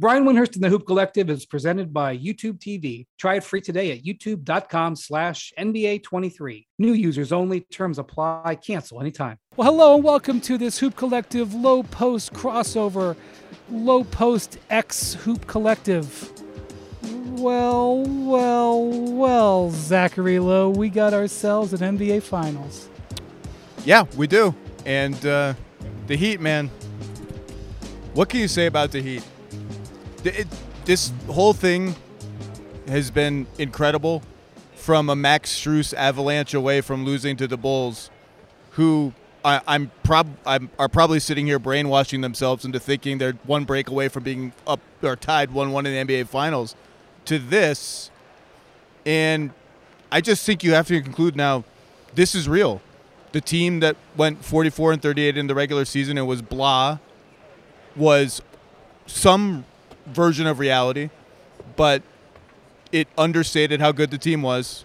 Brian Windhorst and the Hoop Collective is presented by YouTube TV. Try it free today at youtube.com slash NBA23. New users only. Terms apply. Cancel anytime. Well, hello and welcome to this Hoop Collective Lowe Post crossover. Lowe Post X Hoop Collective. Well, well, well, Zachary Lowe, we got ourselves an NBA Finals. Yeah, we do. And uh, the Heat, man. What can you say about the Heat? It, this whole thing has been incredible from a Max Strus avalanche away from losing to the Bulls, who I, am prob I'm, are probably sitting here brainwashing themselves into thinking they're one break away from being up or tied one one in the NBA Finals, to this, and I just think you have to conclude now, this is real. The team that went 44 and 38 in the regular season and was blah was some version of reality, but it understated how good the team was.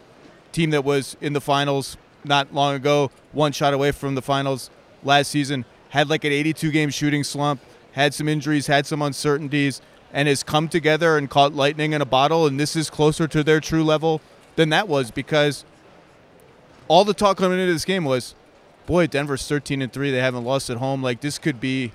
Team that was in the finals not long ago, one shot away from the finals last season, had like an 82 game shooting slump, had some injuries, had some uncertainties, and has come together and caught lightning in a bottle. And this is closer to their true level than that was because all the talk coming into this game was, boy, Denver's 13 and 3. They haven't lost at home. Like, this could be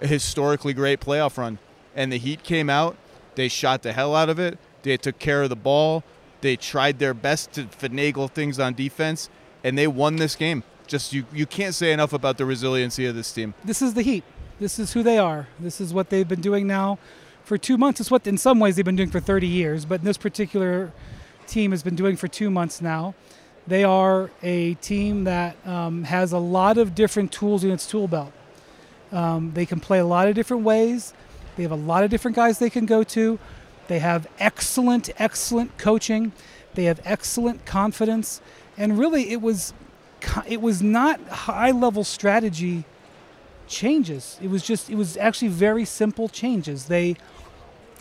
a historically great playoff run and the Heat came out. They shot the hell out of it. They took care of the ball. They tried their best to finagle things on defense, and they won this game. Just you, you can't say enough about the resiliency of this team. This is the Heat. This is who they are. This is what they've been doing now for two months. It's what, in some ways, they've been doing for 30 years, but this particular team has been doing for two months now. They are a team that um, has a lot of different tools in its tool belt. Um, they can play a lot of different ways. They have a lot of different guys they can go to. They have excellent, excellent coaching. They have excellent confidence, and really, it was it was not high level strategy changes. It was just it was actually very simple changes. They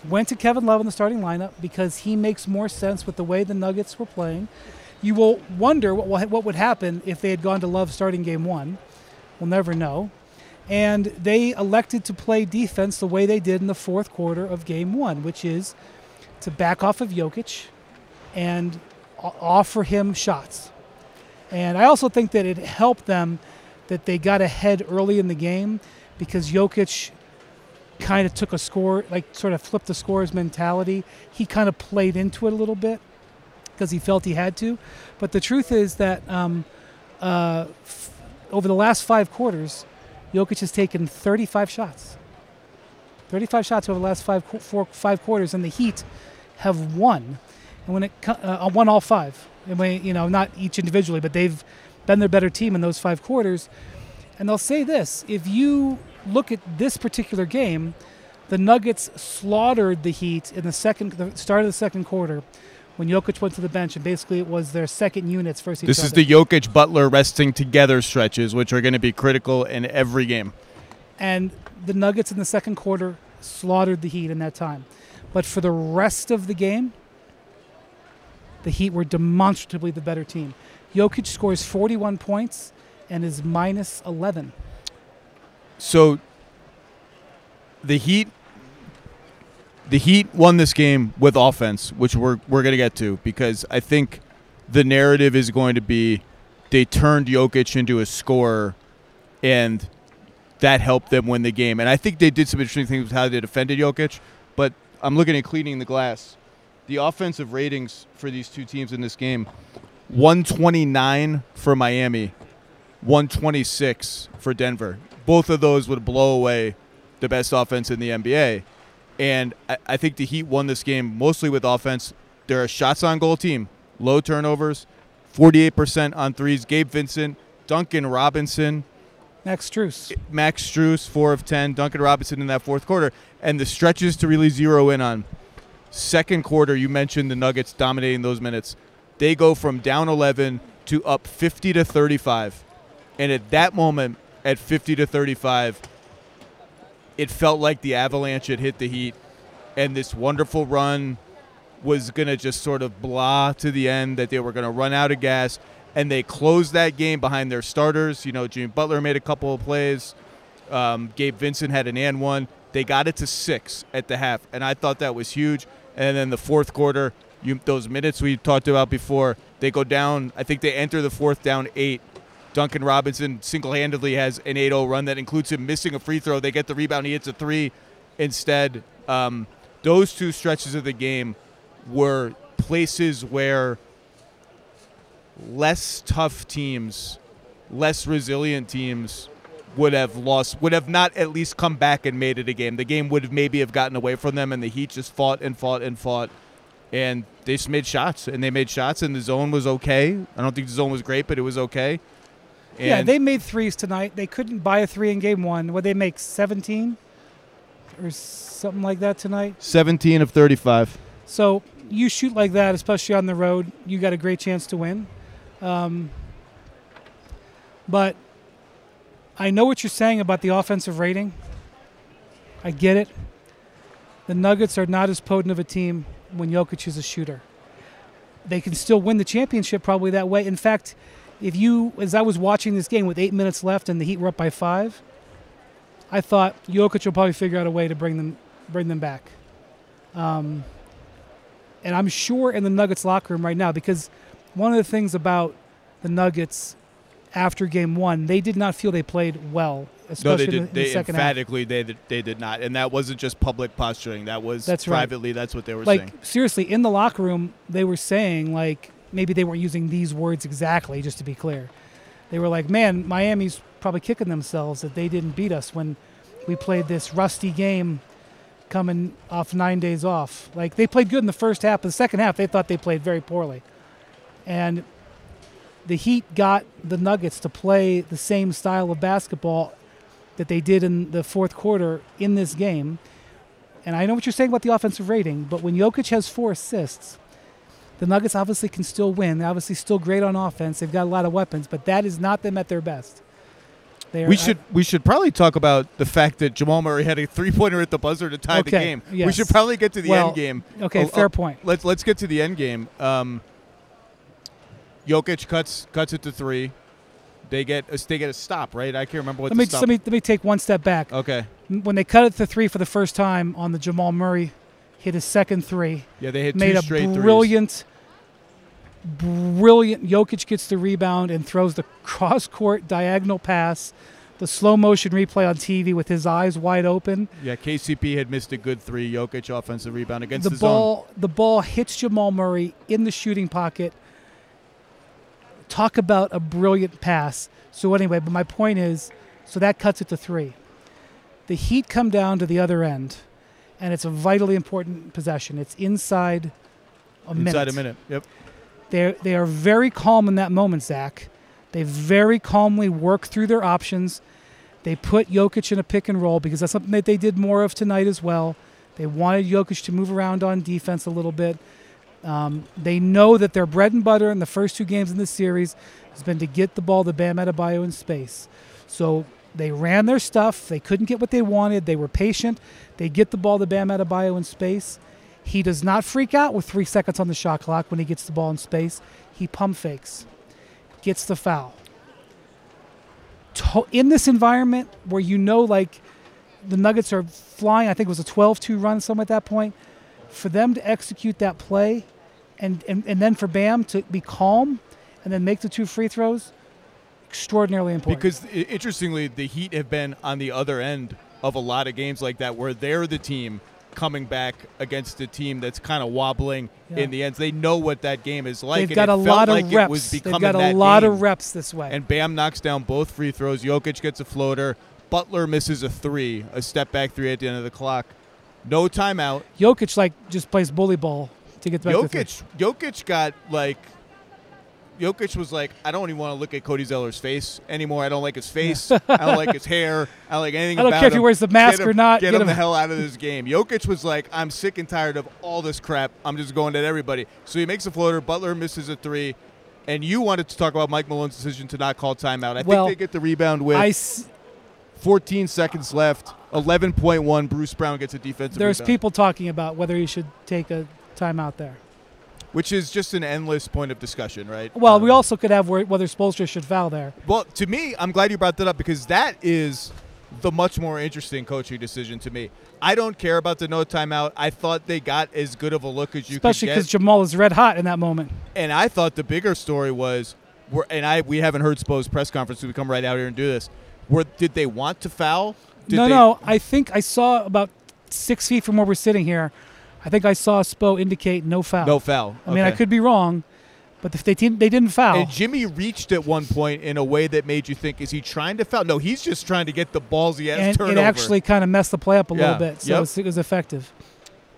went to Kevin Love in the starting lineup because he makes more sense with the way the Nuggets were playing. You will wonder what what would happen if they had gone to Love starting game one. We'll never know and they elected to play defense the way they did in the fourth quarter of game one, which is to back off of Jokic and offer him shots. And I also think that it helped them that they got ahead early in the game because Jokic kind of took a score, like sort of flipped the scores mentality. He kind of played into it a little bit because he felt he had to. But the truth is that um, uh, f- over the last five quarters, Jokic has taken 35 shots. 35 shots over the last five, four, five quarters, and the Heat have won. And when it uh, uh, won all five, and when, you know, not each individually, but they've been their better team in those five quarters. And they'll say this: if you look at this particular game, the Nuggets slaughtered the Heat in the second, the start of the second quarter when Jokic went to the bench, and basically it was their second units versus This is the Jokic Butler resting together stretches, which are going to be critical in every game. And the Nuggets in the second quarter slaughtered the Heat in that time. But for the rest of the game, the Heat were demonstrably the better team. Jokic scores 41 points and is minus 11. So the Heat the Heat won this game with offense, which we're we're gonna get to because I think the narrative is going to be they turned Jokic into a scorer, and that helped them win the game. And I think they did some interesting things with how they defended Jokic. But I'm looking at cleaning the glass. The offensive ratings for these two teams in this game: 129 for Miami, 126 for Denver. Both of those would blow away the best offense in the NBA. And I, I think the Heat won this game mostly with offense. They're a shots on goal team, low turnovers, 48% on threes. Gabe Vincent, Duncan Robinson, Max Strus. Max Strus, 4 of 10. Duncan Robinson in that fourth quarter. And the stretches to really zero in on. Second quarter, you mentioned the Nuggets dominating those minutes. They go from down 11 to up 50 to 35. And at that moment, at 50 to 35, it felt like the avalanche had hit the Heat, and this wonderful run was going to just sort of blah to the end, that they were going to run out of gas. And they closed that game behind their starters. You know, Jimmy Butler made a couple of plays. Um, Gabe Vincent had an and one. They got it to six at the half, and I thought that was huge. And then the fourth quarter, you, those minutes we talked about before, they go down. I think they enter the fourth down eight. Duncan Robinson single-handedly has an 8-0 run that includes him missing a free throw. They get the rebound. He hits a three instead. Um, those two stretches of the game were places where less tough teams, less resilient teams would have lost, would have not at least come back and made it a game. The game would have maybe have gotten away from them, and the Heat just fought and fought and fought, and they just made shots, and they made shots, and the zone was okay. I don't think the zone was great, but it was okay. And yeah, they made threes tonight. They couldn't buy a three in game one. Would they make 17 or something like that tonight? 17 of 35. So you shoot like that, especially on the road, you got a great chance to win. Um, but I know what you're saying about the offensive rating. I get it. The Nuggets are not as potent of a team when Jokic is a shooter. They can still win the championship probably that way. In fact, if you, as I was watching this game with eight minutes left and the Heat were up by five, I thought Jokic will probably figure out a way to bring them bring them back. Um, and I'm sure in the Nuggets locker room right now because one of the things about the Nuggets after game one, they did not feel they played well, especially no, they in did. the, in they the second half. emphatically they did, they did not, and that wasn't just public posturing. That was That's right. privately. That's what they were Like saying. seriously, in the locker room, they were saying like maybe they weren't using these words exactly, just to be clear. They were like, "Man, Miami's probably kicking themselves that they didn't beat us when we played this rusty game." Coming off nine days off, like they played good in the first half. But the second half, they thought they played very poorly, and the Heat got the Nuggets to play the same style of basketball that they did in the fourth quarter in this game. And I know what you're saying about the offensive rating, but when Jokic has four assists, the Nuggets obviously can still win. They're obviously still great on offense. They've got a lot of weapons, but that is not them at their best. They are, We should we should probably talk about the fact that Jamal Murray had a three pointer at the buzzer to tie the Okay, game. We should probably get to the Well, end game. okay, Oh, fair oh, point. Let's let's get to the end game. Um, Jokic cuts cuts it to three. They get a, they get a stop, right? I can't remember what Let the me, stop. let me let me take one step back. okay, When they cut it to three for the first time on the Jamal Murray, hit his second three. yeah, they hit made two a straight threes. brilliant, brilliant. Jokic gets the rebound and throws the cross court diagonal pass, the slow motion replay on TV with his eyes wide open. Yeah, KCP had missed a good three. Jokic offensive rebound against the ball, the ball hits Jamal Murray in the shooting pocket. Talk about a brilliant pass. So anyway, but my point is, so that cuts it to three. The Heat come down to the other end, and it's a vitally important possession. It's inside a minute. Inside a minute. Yep. They they are very calm in that moment, Zach. They very calmly work through their options. They put Jokic in a pick and roll because that's something that they did more of tonight as well. They wanted Jokic to move around on defense a little bit. Um, they know that their bread and butter in the first two games in this series has been to get the ball to Bam Adebayo in space. So they ran their stuff. They couldn't get what they wanted. They were patient. They get the ball to Bam Adebayo in space. He does not freak out with three seconds on the shot clock when he gets the ball in space. He pump fakes, gets the foul. In this environment where you know, like, the Nuggets are flying, I think it was a 12 2 run, something at that point, for them to execute that play and, and, and then for Bam to be calm and then make the two free throws, extraordinarily important. Because interestingly, the Heat have been on the other end of a lot of games like that, where they're the team coming back against a team that's kind of wobbling Yeah. in the ends. They know what that game is like. They've and got a lot of reps. They've got a lot game. of reps this way. And Bam knocks down both free throws. Jokic gets a floater. Butler misses a three, a step back three at the end of the clock. No timeout. Jokic like just plays bully ball to get back. Jokic, Jokic got like, Jokic was like, I don't even want to look at Cody Zeller's face anymore. I don't like his face. I don't like his hair. I don't like anything. I don't care if he wears the mask him- or not. Get, Get him, him- the hell out of this game. Jokic was like, I'm sick and tired of all this crap. I'm just going at everybody. So he makes a floater. Butler misses a three. And you wanted to talk about Mike Malone's decision to not call timeout. I Well, think they get the rebound with I s- 14 seconds left. 11.1. Bruce Brown gets a defensive there's rebound, people talking about whether he should take a timeout there. Which is just an endless point of discussion, right? Well, Um, we also could have whether Spoelstra should foul there. Well, to me, I'm glad you brought that up because that is the much more interesting coaching decision to me. I don't care about the no timeout. I thought they got as good of a look as you Especially because Jamal is red hot in that moment. and I thought the bigger story was, we're, and I we haven't heard Spo's press conference, so we come right out here and do this. Were did they want to foul? Did no, they, no. I think I saw about six feet from where we're sitting here. I think I saw Spo indicate no foul. no foul. I mean, I could be wrong, but if they didn't, they didn't foul. And Jimmy reached at one point in a way that made you think, is he trying to foul? No, he's just trying to get the ballsy ass and turnover. it actually kind of messed the play up a Yeah. little bit, so Yep. it, was, it was effective.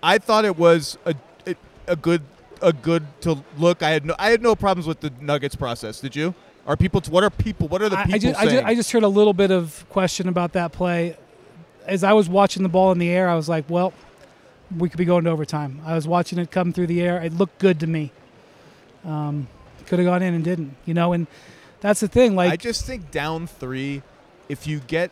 I thought it was a, a, a good a good to look. I had no I had no problems with the Nuggets process. Did you? Are people? What are people? What are the people I, just, I, just, I just heard a little bit of question about that play. As I was watching the ball in the air, I was like, well, we could be going to overtime. I was watching it come through the air. It looked good to me. Um, could have gone in and didn't, you know. And that's the thing. Like I just think down three, if you get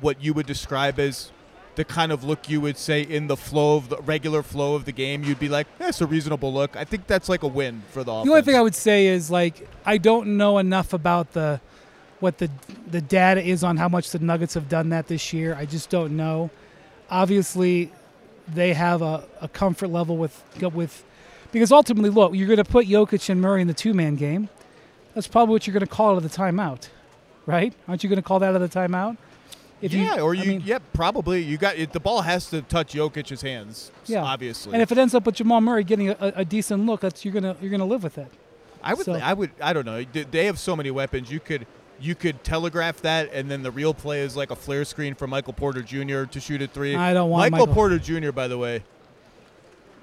what you would describe as the kind of look you would say in the flow of the regular flow of the game, you'd be like, that's a reasonable look. I think that's like a win for the offense. The only thing I would say is like I don't know enough about the what the the data is on how much the Nuggets have done that this year. I just don't know. Obviously, they have a, a comfort level with with because ultimately, look, you're going to put Jokic and Murray in the two man game. That's probably what you're going to call out of the timeout, right? Aren't you going to call that out of the timeout? If yeah, or I you, mean- yeah, probably. You got it, the ball has to touch Jokic's hands. Yeah. obviously. And if it ends up with Jamal Murray getting a, a decent look, that's you're gonna you're gonna live with it. I would, So- I would, I don't know. They have so many weapons. You could, you could telegraph that, and then the real play is like a flare screen for Michael Porter Jr. to shoot a three. I don't want Michael, Michael. Porter Jr. By the way,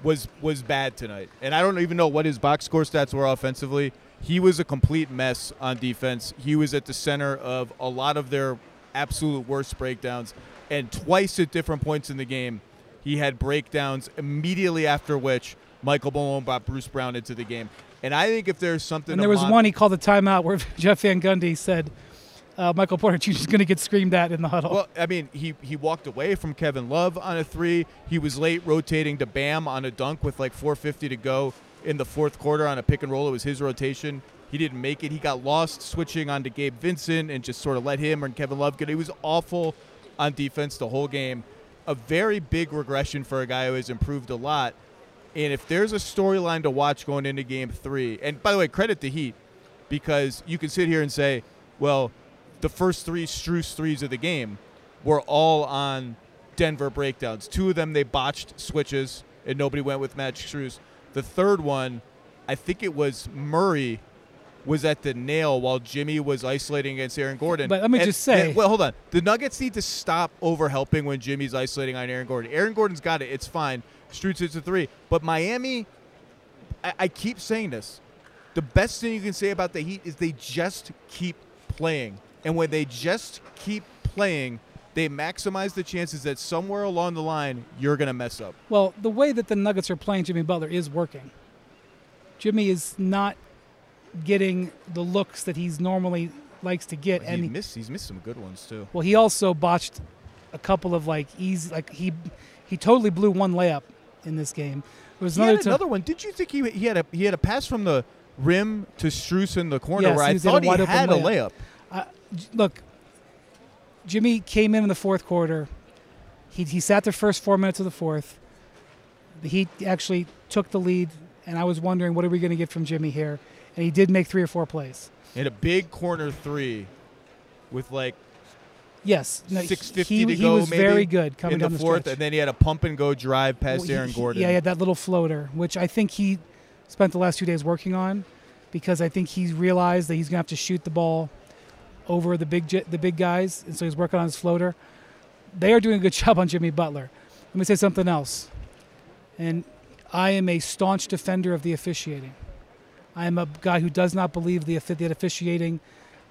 was was bad tonight, and I don't even know what his box score stats were offensively. He was a complete mess on defense. He was at the center of a lot of their absolute worst breakdowns, and twice at different points in the game, he had breakdowns immediately after which Michael Malone brought Bruce Brown into the game. And I think if there's something, And there was mon- one he called a timeout where Jeff Van Gundy said uh, Michael Porter Jr. is going to get screamed at in the huddle. Well, I mean, he he walked away from Kevin Love on a three. He was late rotating to Bam on a dunk with like 4:50 to go in the fourth quarter on a pick and roll. It was his rotation. He didn't make it. He got lost switching onto Gabe Vincent and just sort of let him and Kevin Love get. He was awful on defense the whole game. A very big regression for a guy who has improved a lot. And if there's a storyline to watch going into game three, and by the way, credit the Heat, because you can sit here and say, well, the first three Strus threes of the game were all on Denver breakdowns. Two of them they botched switches and nobody went with Max Strus. The third one, I think it was Murray was at the nail while Jimmy was isolating against Aaron Gordon. But let me And- just say- and- well, hold on. The Nuggets need to stop over helping when Jimmy's isolating on Aaron Gordon. Aaron Gordon's got it. It's fine. Strus hits a three. But Miami, I, I keep saying this. The best thing you can say about the Heat is they just keep playing. And when they just keep playing, they maximize the chances that somewhere along the line you're going to mess up. Well, the way that the Nuggets are playing Jimmy Butler is working. Jimmy is not getting the looks that he's normally likes to get, He and he, missed, he's missed some good ones too. well, he also botched a couple of like easy, like he he totally blew one layup in this game. There was He another had another one. Did you think he he had a he had a pass from the rim to Strus in the corner Yes, where I a thought he had a layup. layup? J- look, Jimmy came in in the fourth quarter. He, he sat the first four minutes of the fourth. The Heat actually took the lead, and I was wondering what are we going to get from Jimmy here, and he did make three or four plays. And a big corner three with like Yes, no, six fifty he, to he go was maybe very good coming in the down fourth, stretch. and then he had a pump and go drive past Well, he- Aaron he- Gordon. yeah, he had that little floater, which I think he spent the last two days working on, because I think he realized that he's going to have to shoot the ball over the big the big guys, and so he's working on his floater. They are doing a good job on Jimmy Butler. Let me say something else, and I am a staunch defender of the officiating. I am a guy who does not believe the that officiating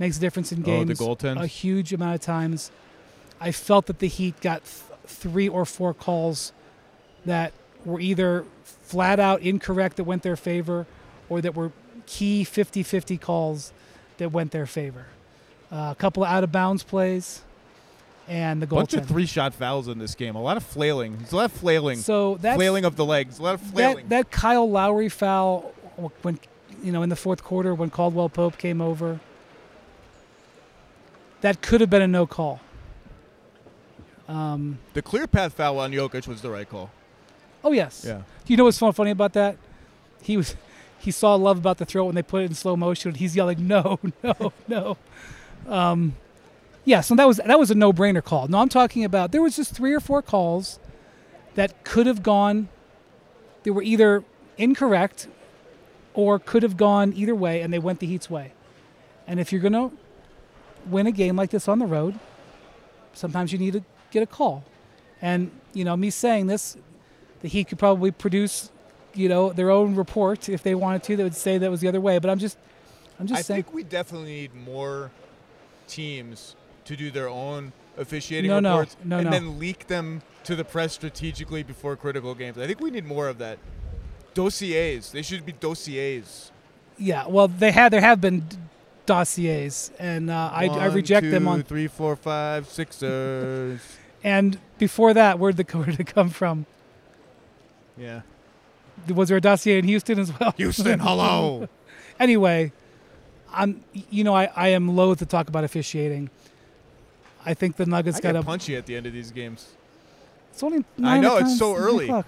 makes a difference in Oh, games. the goaltends? a huge amount of times. I felt that the Heat got th- three or four calls that were either flat out incorrect that went their favor or that were key 50 50 calls that went their favor. Uh, a couple of out of bounds plays and the goal. bunch of three shot fouls in this game. A lot of flailing. There's a lot of flailing. So that's, flailing of the legs. A lot of flailing. that, that Kyle Lowry foul when you know in the fourth quarter when Caldwell Pope came over that could have been a no call. Um, The clear path foul on Jokic was the right call. oh yes. Yeah. Do you know what's so funny about that? He was he saw love about the throw when they put it in slow motion. and He's yelling no, no, no. Um, yeah, so that was that was a no brainer call. No, I'm talking about there was just three or four calls that could have gone. They were either incorrect or could have gone either way, and they went the Heat's way. And if you're gonna win a game like this on the road, sometimes you need to get a call. And you know, me saying this, the Heat could probably produce, you know, their own report if they wanted to that would say that was the other way. But I'm just, I'm just I saying. I think we definitely need more teams to do their own officiating No, no, reports no, and no. then leak them to the press strategically before critical games. I think we need more of that. Dossiers. They should be dossiers. Yeah, well, they had there have been dossiers, and uh, I, I One, reject them on. three, four, five, Sixers. And before that, where'd the where did it come from? yeah. Was there a dossier in Houston as well? Houston, hello. anyway, I'm you know I, I am loath to talk about officiating. I think the Nuggets I got a. punchy at the end of these games. It's only I know, it's so early. o'clock.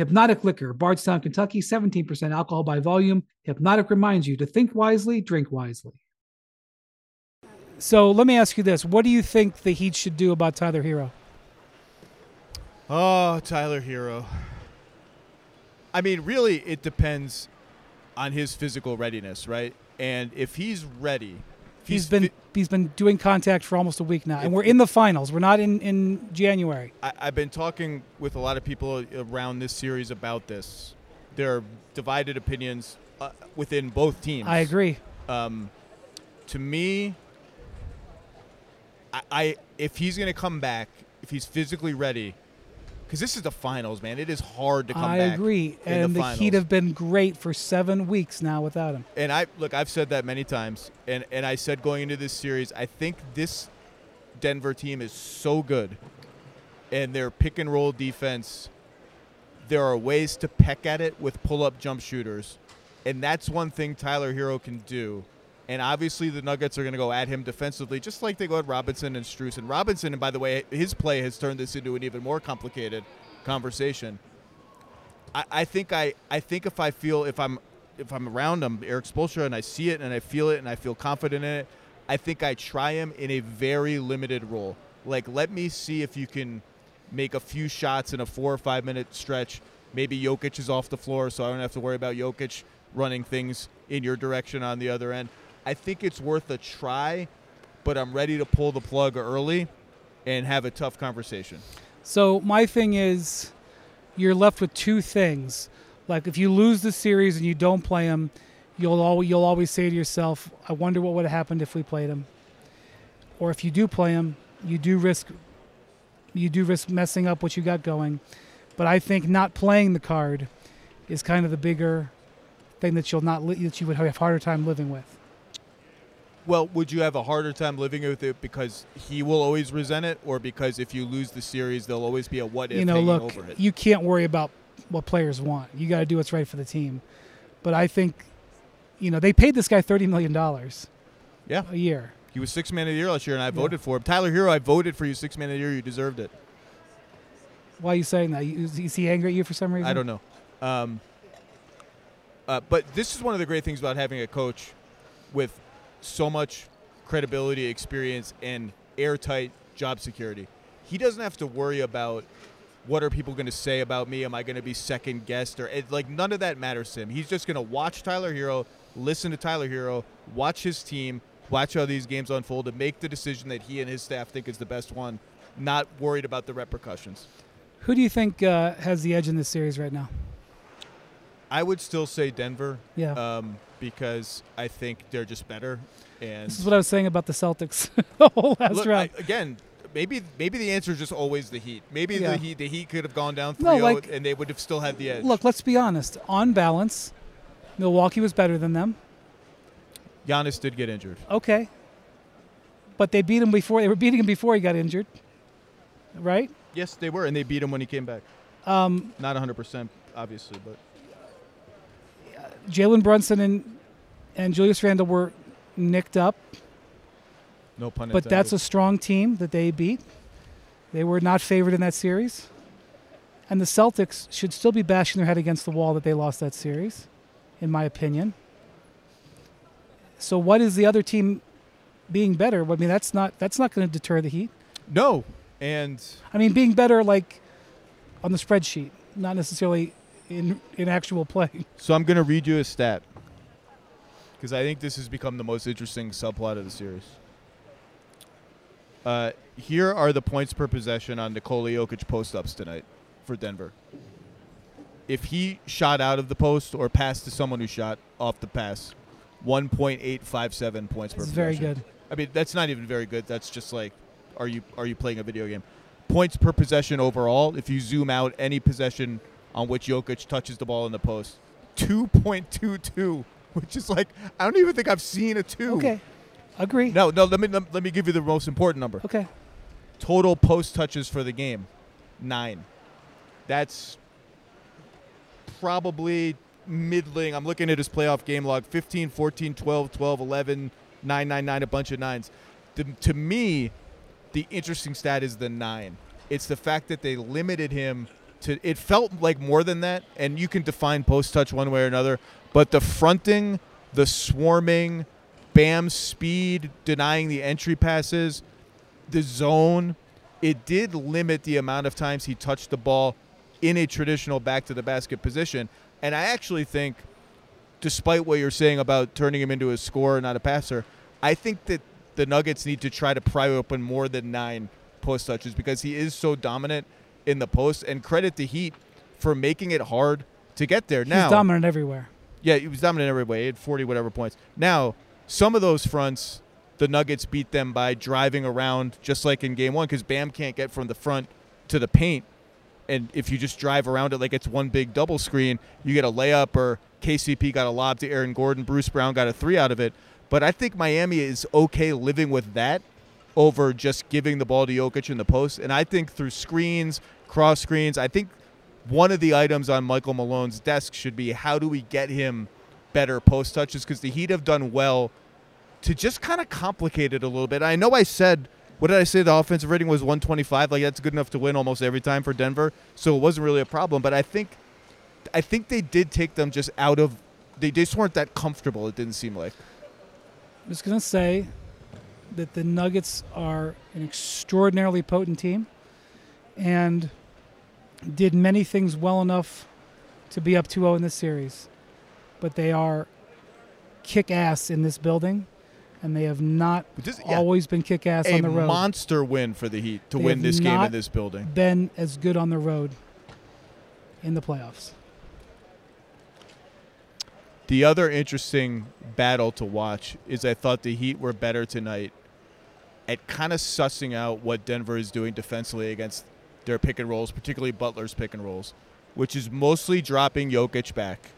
Hypnotic Liquor, Bardstown, Kentucky, 17% alcohol by volume. Hypnotic reminds you to think wisely, drink wisely. So let me ask you this. What do you think the Heat should do about Tyler Herro? Oh, Tyler Herro. I mean, really, it depends on his physical readiness, right? And if he's ready, he's been fi- he's been doing contact for almost a week now, and we're in the finals. We're not in, in January. I, I've been talking with a lot of people around this series about this. There are divided opinions uh, within both teams. I agree. Um, to me, I, I if he's going to come back, if he's physically ready, because this is the finals, man. It is hard to come I back. I agree. And the the, Heat have been great for seven weeks now without him. And I look, I've said that many times, and and I said going into this series, I think this Denver team is so good, and their pick and roll defense. There are ways to peck at it with pull up jump shooters, and that's one thing Tyler Herro can do. And obviously, the Nuggets are going to go at him defensively, just like they go at Robinson and Strus. And Robinson, and by the way, his play has turned this into an even more complicated conversation. I, I think I, I think if I feel if I'm if I'm around him, Erik Spoelstra, and I see it and I feel it and I feel confident in it, I think I try him in a very limited role. Like let me see if you can make a few shots in a four or five minute stretch. Maybe Jokic is off the floor, so I don't have to worry about Jokic running things in your direction on the other end. I think it's worth a try, but I'm ready to pull the plug early and have a tough conversation. So my thing is, you're left with two things. Like if you lose the series and you don't play them, you'll al- you'll always say to yourself, "I wonder what would have happened if we played them." Or if you do play them, you do risk you do risk messing up what you got going. But I think not playing the card is kind of the bigger thing that you'll not li- that you would have a harder time living with. Well, would you have a harder time living with it because he will always resent it, or because if you lose the series, there'll always be a what if you know, hanging look, over it? you can't worry about what players want. You got to do what's right for the team. But I think, you know, they paid this guy thirty million dollars yeah, a year. he was six man of the year last year, and I voted for him. Tyler Herro, I voted for you six man of the year. You deserved it. Why are you saying that? Is he angry at you for some reason? I don't know. Um, uh, but this is one of the great things about having a coach with so much credibility, experience, and airtight job security. He doesn't have to worry about what are people going to say about me? Am I going to be second guessed? Or it, like none of that matters to him. He's just going to watch Tyler Herro, listen to Tyler Herro, watch his team, watch how these games unfold, and make the decision that he and his staff think is the best one. Not worried about the repercussions. Who do you think uh, has the edge in this series right now? I would still say Denver. Yeah. Um, because I think they're just better. And this is what I was saying about the Celtics the whole last look, round. I- again, maybe maybe the answer is just always the Heat. Maybe Yeah. the Heat the Heat could have gone down 3 No, like- and they would have still had the edge. Look, let's be honest. On balance, Milwaukee was better than them. Giannis did get injured. Okay. But they beat him before they were beating him before he got injured. Right? Yes, they were, and they beat him when he came back. Um, Not 100%, obviously, but Jalen Brunson and and Julius Randle were nicked up, no pun intended. but that's a strong team that they beat. They were not favored in that series. And the Celtics should still be bashing their head against the wall that they lost that series, in my opinion. So what is the other team being better? I mean, that's not that's not going to deter the Heat. no. And I mean, being better like on the spreadsheet, not necessarily in in actual play. so I'm going to read you a stat because I think this has become the most interesting subplot of the series. Uh, here are the points per possession on Nikola Jokic post ups tonight for Denver. If he shot out of the post or passed to someone who shot off the pass, 1.857 points per possession. very good. I mean, that's not even very good. That's just like, are you are you playing a video game? Points per possession overall. If you zoom out any possession on which Jokic touches the ball in the post, two point two two, which is like I don't even think I've seen a two. Okay, agree. No, no. Let me let, me give you the most important number. Okay, Total post touches for the game, nine. That's probably middling. I'm looking at his playoff game log 15, 14, 12, 12, 11, 9, 9, 9, a bunch of nines. The, to me, the interesting stat is the nine. It's the fact that they limited him to, it felt like more than that, and you can define post touch one way or another, but the fronting, the swarming, bam speed, denying the entry passes, the zone, it did limit the amount of times he touched the ball in a traditional back to the basket position. And I actually think, despite what you're saying about turning him into a scorer, not a passer, I think that the Nuggets need to try to pry open more than nine post touches because he is so dominant in the post. And credit the Heat for making it hard to get there. he's now, dominant everywhere. yeah, he was dominant every way. He had 40 whatever points. Now, some of those fronts, the Nuggets beat them by driving around, just like in game one, because Bam can't get from the front to the paint. And if you just drive around it like it's one big double screen, you get a layup, or KCP got a lob to Aaron Gordon, Bruce Brown got a three out of it. But I think Miami is okay living with that over just giving the ball to Jokic in the post. And I think through screens, cross screens, I think one of the items on Michael Malone's desk should be how do we get him better post touches because the Heat have done well to just kind of complicate it a little bit. I know I said what did I say? The offensive rating was 125. Like that's good enough to win almost every time for Denver, so it wasn't really a problem. But I think, I think they did take them just out of. They just weren't that comfortable. It didn't seem like. I'm just gonna say that the Nuggets are an extraordinarily potent team, and did many things well enough to be up 2-0 in this series, but they are kick ass in this building, and they have not this- yeah, always been kick ass on the road. A monster win for the Heat to They win this game in this building. been as good on the road in the playoffs. The other interesting battle to watch is I thought the Heat were better tonight at kind of sussing out what Denver is doing defensively against their pick and rolls, particularly Butler's pick and rolls, which is mostly dropping Jokic back.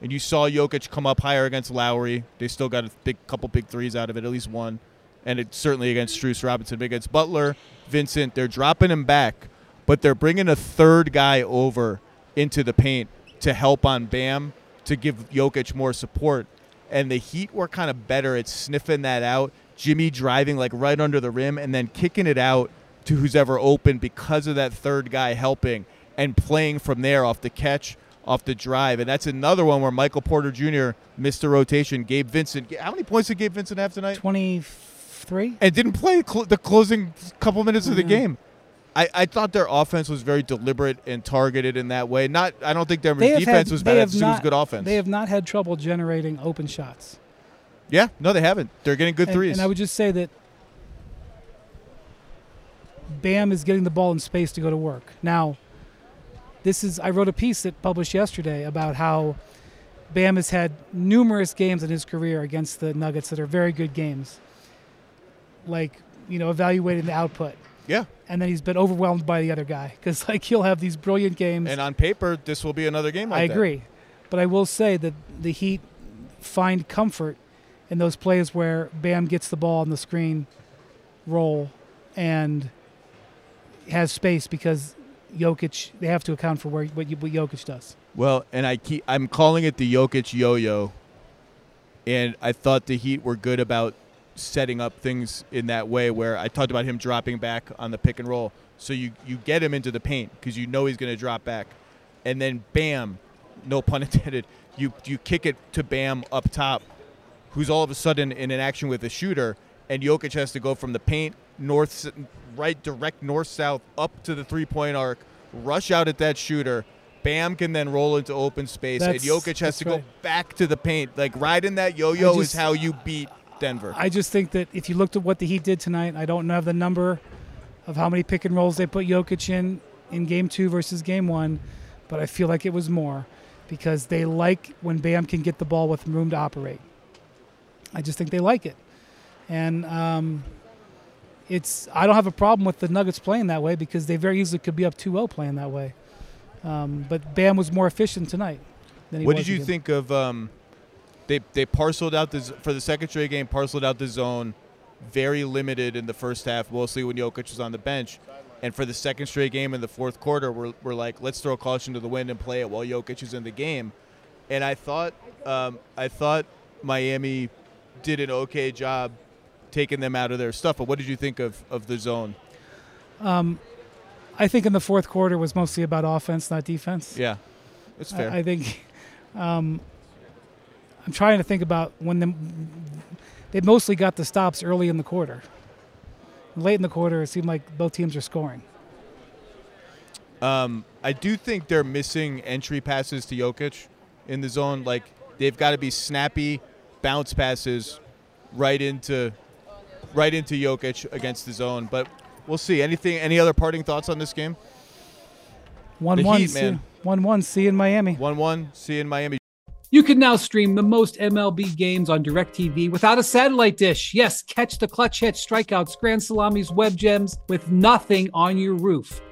And you saw Jokic come up higher against Lowry. They still got a big couple big threes out of it, at least one. And it's certainly against Strus Robinson. But against Butler, Vincent, they're dropping him back, but they're bringing a third guy over into the paint to help on Bam to give Jokic more support. And the Heat were kind of better at sniffing that out. Jimmy driving like right under the rim and then kicking it out to who's ever open because of that third guy helping and playing from there off the catch, off the drive. And that's another one where Michael Porter Jr. missed a rotation. Gabe Vincent, how many points did Gabe Vincent have tonight? 23? and didn't play cl- the closing couple minutes of the mm-hmm. game. I, I thought their offense was very deliberate and targeted in that way. Not I don't think their defense had- was bad. I have just it was good offense. They have not had trouble generating open shots. yeah, no, they haven't. They're getting good and, threes. And I would just say that Bam is getting the ball in space to go to work. Now, this is I wrote a piece that published yesterday about how Bam has had numerous games in his career against the Nuggets that are very good games. Like, you know, evaluating the output. yeah, And then he's been overwhelmed by the other guy because like he'll have these brilliant games. and on paper, this will be another game like I that. agree. But I will say that the Heat find comfort in those plays where Bam gets the ball on the screen roll and has space because Jokic, they have to account for where, what, what Jokic does. Well, and I keep I'm calling it the Jokic yo-yo, and I thought the Heat were good about setting up things in that way where I talked about him dropping back on the pick and roll. So you you get him into the paint because you know he's going to drop back, and then bam, no pun intended, you you kick it to Bam up top, who's all of a sudden in an action with a shooter, and Jokic has to go from the paint north, right, direct north south up to the three point arc, rush out at that shooter. Bam can then roll into open space, That's- and Jokic has to go back to the paint. Like riding that yo-yo is how you beat Denver. I just think that if you looked at what the Heat did tonight, I don't have the number of how many pick and rolls they put Jokic in in game two versus game one, but I feel like it was more because they like when Bam can get the ball with room to operate. I just think they like it. And um, it's I don't have a problem with the Nuggets playing that way because they very easily could be up 2-0 playing that way. Um, but Bam was more efficient tonight. Than he What did you again. think of? Um, they they parceled out the for the second straight game. Parceled out the zone, very limited in the first half, mostly when Jokic was on the bench. And for the second straight game in the fourth quarter, we're, we're like, let's throw caution to the wind and play it while Jokic is in the game. And I thought um, I thought Miami did an okay job taking them out of their stuff. But what did you think of, of the zone? I think in the fourth quarter was mostly about offense, not defense. Yeah, it's fair. I, I think um, I'm trying to think about when the, they mostly got the stops early in the quarter. Late in the quarter, it seemed like both teams are scoring. Um, I do think they're missing entry passes to Jokic in the zone. Like they've got to be snappy bounce passes right into right into Jokic against the zone. But we'll see. Anything? Any other parting thoughts on this game? One The one, Heat, see, man. one one. See you in Miami. One one. See you in Miami. You can now stream the most MLB games on DirecTV without a satellite dish. Yes, catch the clutch hits, strikeouts, grand salamis, web gems with nothing on your roof.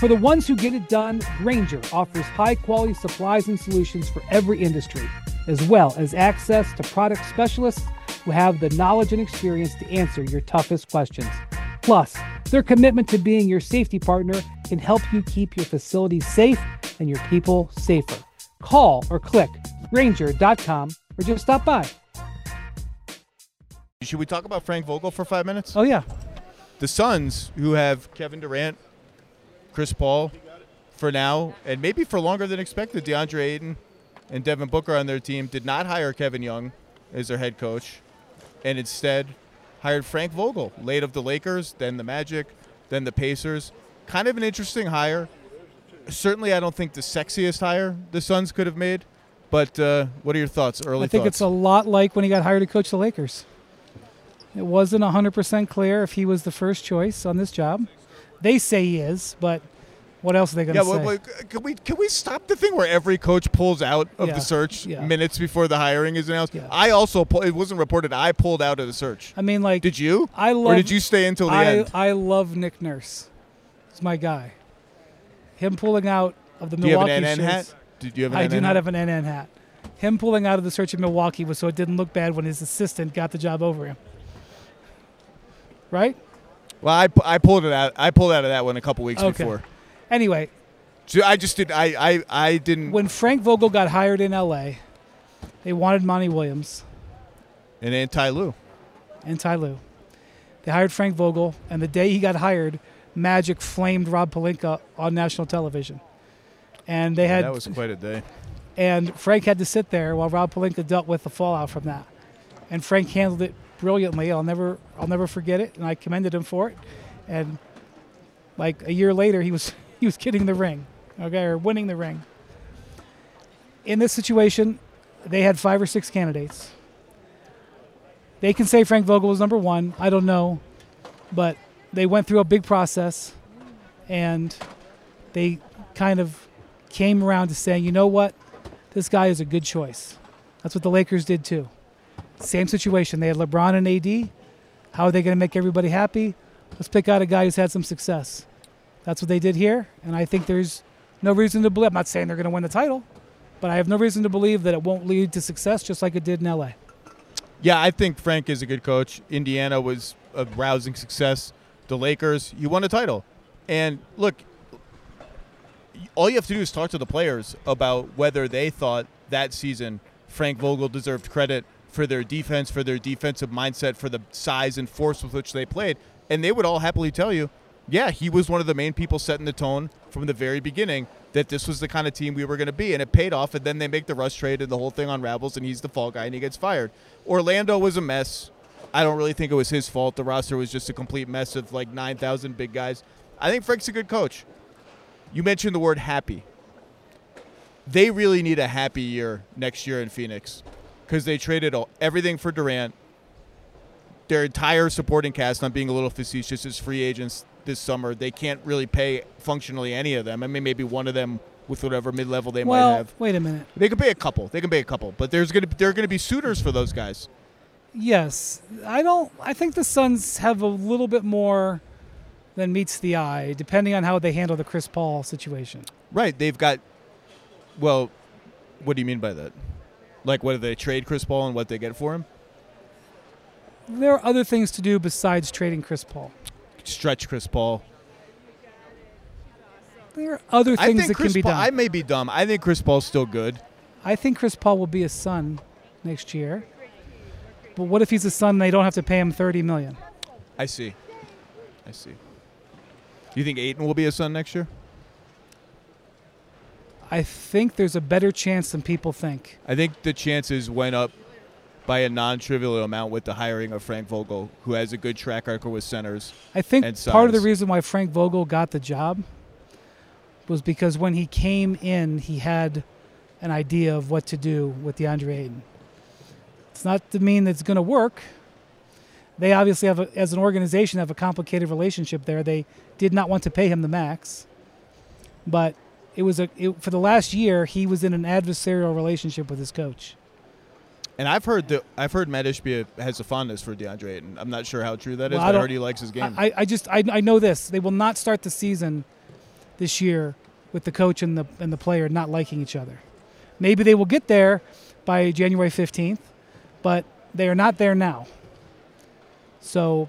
For the ones who get it done, Grainger offers high quality supplies and solutions for every industry, as well as access to product specialists who have the knowledge and experience to answer your toughest questions. Plus, their commitment to being your safety partner can help you keep your facilities safe and your people safer. Call or click Grainger.com or just stop by. Should we talk about Frank Vogel for five minutes? Oh yeah, The Suns, who have Kevin Durant, Chris Paul, for now, and maybe for longer than expected, DeAndre Ayton and Devin Booker on their team, did not hire Kevin Young as their head coach, and instead hired Frank Vogel, late of the Lakers, then the Magic, then the Pacers. Kind of an interesting hire. Certainly, I don't think the sexiest hire the Suns could have made. But uh, what are your thoughts? Early I think thoughts. it's a lot like when he got hired to coach the Lakers. It wasn't 100% clear if he was the first choice on this job. They say he is, but what else are they going to well, say? well, can we can we stop the thing where every coach pulls out of Yeah, the search yeah. minutes before the hiring is announced? Yeah. I also pull, it wasn't reported. I pulled out of the search. I mean, like, Did you? I or love- did you stay until the I, end? I love Nick Nurse. He's my guy. Him pulling out of the Milwaukee. do you have an NN hat? Did you have an I NN do not hat? have an NN hat. Him pulling out of the search in Milwaukee was so it didn't look bad when his assistant got the job over him. Right? Well, I, I pulled it out. I pulled out of that one a couple weeks Okay. before. Anyway, So I just did. I I, I didn't. when Frank Vogel got hired in L.A., they wanted Monty Williams and anti Lou. and Ty Lue. They hired Frank Vogel, and the day he got hired, Magic flamed Rob Pelinka on national television. And they had that was quite a day. and Frank had to sit there while Rob Pelinka dealt with the fallout from that. And Frank handled it brilliantly. I'll never I'll never forget it, and I commended him for it. And like a year later, he was he was getting the ring, okay, or winning the ring. In this situation, they had five or six candidates. They can say Frank Vogel was number one. I don't know, but they went through a big process, and they kind of came around to saying, you know what, this guy is a good choice. That's what the Lakers did too. Same situation. They had LeBron and AD. How are they going to make everybody happy? Let's pick out a guy who's had some success. That's what they did here, and I think there's no reason to believe. I'm not saying they're going to win the title, but I have no reason to believe that it won't lead to success, just like it did in LA. Yeah, I think Frank is a good coach. Indiana was a rousing success. The Lakers, you won a title. And look, all you have to do is talk to the players about whether they thought that season Frank Vogel deserved credit for their defense, for their defensive mindset, for the size and force with which they played. And they would all happily tell you, yeah, he was one of the main people setting the tone from the very beginning that this was the kind of team we were going to be. And it paid off. And then they make the Russ trade and the whole thing unravels and he's the fall guy and he gets fired. Orlando was a mess. I don't really think it was his fault. The roster was just a complete mess of like 9,000 big guys. I think Frank's a good coach. You mentioned the word happy. They really need a happy year next year in Phoenix because they traded all, everything for Durant. Their entire supporting cast, I'm being a little facetious, is free agents this summer. They can't really pay functionally any of them. I mean, maybe one of them with whatever mid level they well, might have. wait a minute. They can pay a couple. They can pay a couple, but there's gonna there are gonna be suitors for those guys. Yes, I don't. I think the Suns have a little bit more than meets the eye, depending on how they handle the Chris Paul situation. Right. They've got. Well, what do you mean by that? Like, what do they trade Chris Paul and what they get for him? There are other things to do besides trading Chris Paul. Stretch Chris Paul. There are other I things think that Chris can be Paul. done. I may be dumb. I think Chris Paul's still good. I think Chris Paul will be a Sun next year. But what if he's a Sun and they don't have to pay him thirty million? I see. I see. You think Ayton will be a Sun next year? I think there's a better chance than people think. I think the chances went up by a non-trivial amount with the hiring of Frank Vogel, who has a good track record with centers. I think part of the reason why Frank Vogel got the job was because when he came in, he had an idea of what to do with DeAndre Ayton. It's not to mean that it's going to work. They obviously have, a, as an organization, have a complicated relationship there. They did not want to pay him the max, but it was a it, for the last year he was in an adversarial relationship with his coach. And I've heard that I've heard Matt Ishbia has a fondness for DeAndre Ayton. I'm not sure how true that is, Well, I but I heard he likes his game. I, I just I, I know this. They will not start the season this year with the coach and the and the player not liking each other. Maybe they will get there by January 15th, but they are not there now. So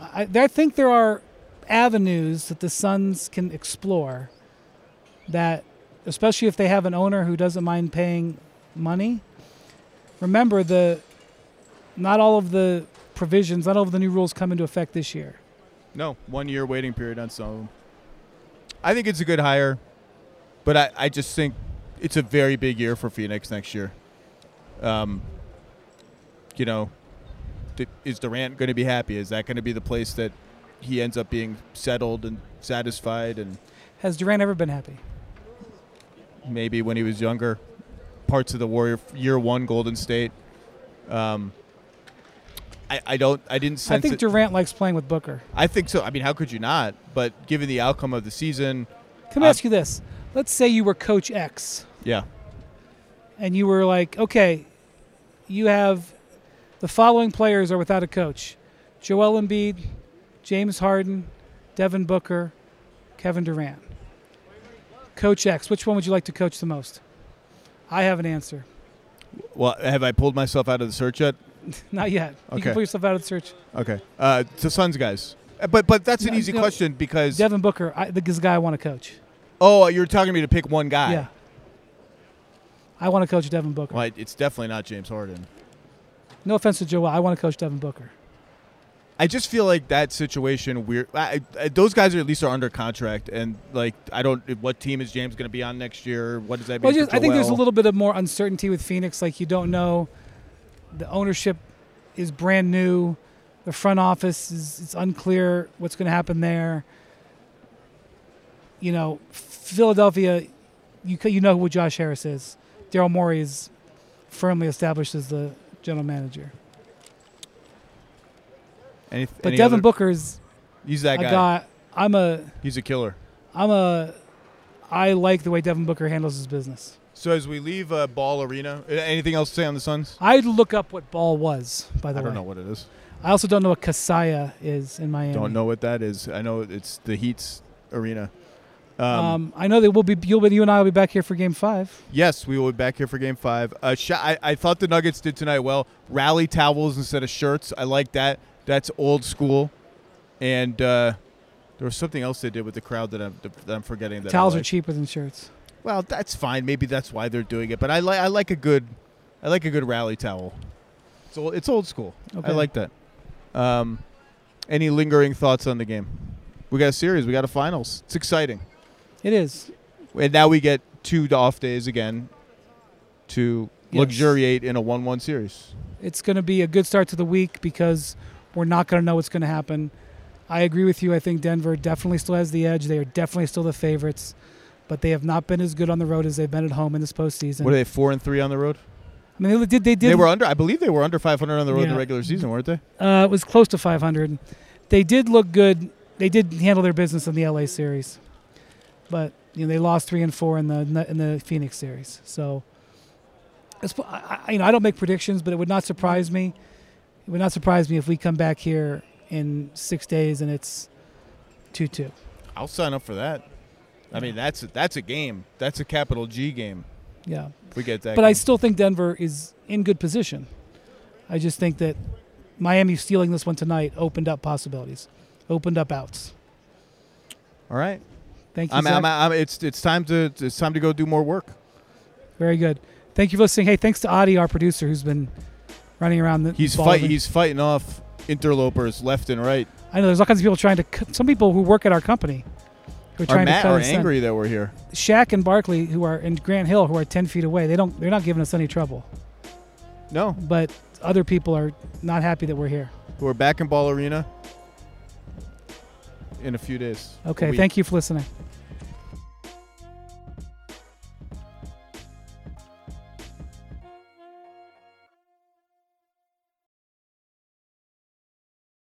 I, I think there are avenues that the Suns can explore that especially if they have an owner who doesn't mind paying money. Remember the not all of the provisions, not all of the new rules come into effect this year. no, one year waiting period on some of them. I think it's a good hire, but I, I just think it's a very big year for Phoenix next year. Um, you know, is Durant going to be happy? Is that going to be the place that he ends up being settled and satisfied? And Has Durant ever been happy? Maybe when he was younger, parts of the Warrior year one Golden State. Um, I, I don't. I didn't sense. I think it- Durant likes playing with Booker. I think so. I mean, how could you not? But given the outcome of the season, can I Uh, ask you this. Let's say you were Coach X yeah, and you were like, okay, you have the following players are without a coach Joel Embiid, James Harden, Devin Booker, Kevin Durant. Coach X, which one would you like to coach the most? I have an answer. Well, have I pulled myself out of the search yet? Not yet. You Okay. can pull yourself out of the search. Okay. Uh, to Suns guys. Uh, But but that's an No, easy no. question because Devin Booker, I, the guy I want to coach. oh, you're talking to me to pick one guy. Yeah. I want to coach Devin Booker. Well, it's definitely not James Harden. No offense to Joel, I want to coach Devin Booker. I just feel like that situation weird. I, I, those guys are at least are under contract, and like I don't. What team is James going to be on next year? What does that mean? Well, just, I think there's a little bit of more uncertainty with Phoenix. Like you don't know, the ownership is brand new. The front office is it's unclear what's going to happen there. You know, Philadelphia, you you know who Josh Harris is. Daryl Morey is firmly established as the general manager. Any, But any Devin other- Booker's he's that guy. guy. I'm a He's a killer. I'm a I like the way Devin Booker handles his business. So as we leave uh, Ball Arena, anything else to say on the Suns? I'd look up what ball was, by the I way. I don't know what it is. I also don't know what Kaseya is in Miami. Don't know what that is. I know it's the Heat's arena. Um, Um, I know that we'll be you'll be you and I will be back here for Game Five. yes, we will be back here for Game Five. Uh, sh- I, I thought the Nuggets did tonight well. Rally towels instead of shirts. I like that. That's old school. And uh, there was something else they did with the crowd that I'm that I'm forgetting. That Towels are cheaper than shirts. Well, that's fine. Maybe that's why they're doing it. But I like I like a good I like a good rally towel. It's old, it's old school. Okay. I like that. Um, any lingering thoughts on the game? We got a series. We got a finals. It's exciting. It is. And now we get two off days again to Yes. luxuriate in a one-one series. It's going to be a good start to the week because we're not going to know what's going to happen. I agree with you. I think Denver definitely still has the edge. They are definitely still the favorites, but they have not been as good on the road as they've been at home in this postseason. What are they? Four and three on the road. I mean, they did. They did. They were under. I believe they were under 500 on the road in the regular season, weren't they? Uh, it was close to 500. They did look good. They did handle their business in the LA series, but you know they lost three and four in the in the Phoenix series. So, I- you know, I don't make predictions, but it would not surprise me. It would not surprise me if we come back here in six days and it's two-two. I'll sign up for that. I mean, that's that's a game. That's a capital G game. Yeah, we get that. but I still think Denver is in good position. I just think that Miami stealing this one tonight opened up possibilities, opened up outs. All right. Thank you. I'm. I'm, I'm, it's it's time to it's time to go do more work. Very good. Thank you for listening. Hey, thanks to Adi, our producer, who's been running around the. He's fight he's fighting off interlopers left and right. I know there's all kinds of people trying to. Some people who work at our company who are Are trying mad to us angry that we're here. Shaq and Barkley, who are in Grant Hill, who are 10 feet away, they don't. They're not giving us any trouble. No, But other people are not happy that we're here. we're back in Ball Arena in a few days. Okay. Thank you for listening.